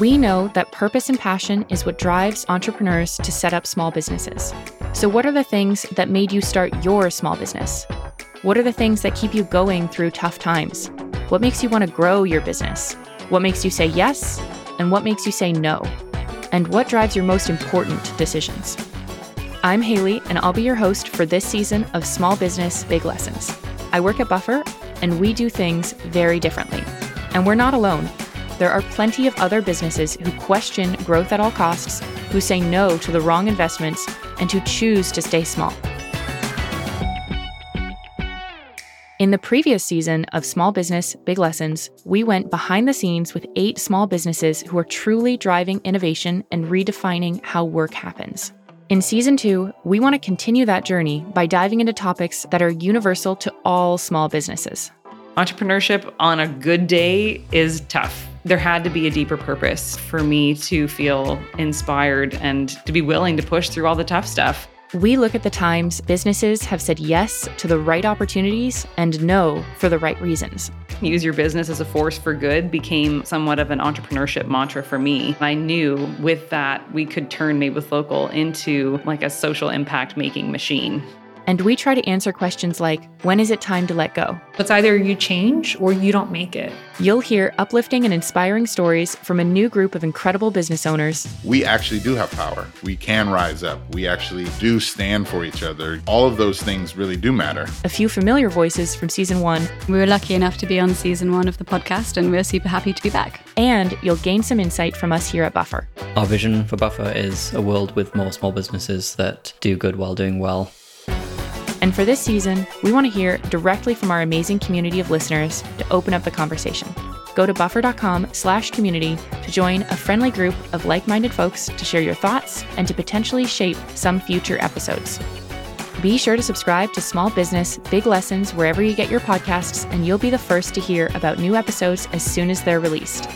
We know that purpose and passion is what drives entrepreneurs to set up small businesses. So, what are the things that made you start your small business? What are the things that keep you going through tough times? What makes you want to grow your business? What makes you say yes? And what makes you say no? And what drives your most important decisions? I'm Haley, and I'll be your host for this season of Small Business Big Lessons. I work at Buffer, and we do things very differently. And we're not alone. There are plenty of other businesses who question growth at all costs, who say no to the wrong investments, and who choose to stay small. In the previous season of Small Business Big Lessons, we went behind the scenes with eight small businesses who are truly driving innovation and redefining how work happens. In season two, we want to continue that journey by diving into topics that are universal to all small businesses. Entrepreneurship on a good day is tough. There had to be a deeper purpose for me to feel inspired and to be willing to push through all the tough stuff. We look at the times businesses have said yes to the right opportunities and no for the right reasons. Use your business as a force for good became somewhat of an entrepreneurship mantra for me. I knew with that we could turn Made with Local into like a social impact making machine. And we try to answer questions like when is it time to let go? It's either you change or you don't make it. You'll hear uplifting and inspiring stories from a new group of incredible business owners. We actually do have power. We can rise up. We actually do stand for each other. All of those things really do matter. A few familiar voices from season one. We were lucky enough to be on season one of the podcast, and we're super happy to be back. And you'll gain some insight from us here at Buffer. Our vision for Buffer is a world with more small businesses that do good while doing well. And for this season, we want to hear directly from our amazing community of listeners to open up the conversation. Go to buffer.com slash community to join a friendly group of like-minded folks to share your thoughts and to potentially shape some future episodes. Be sure to subscribe to Small Business Big Lessons wherever you get your podcasts, and you'll be the first to hear about new episodes as soon as they're released.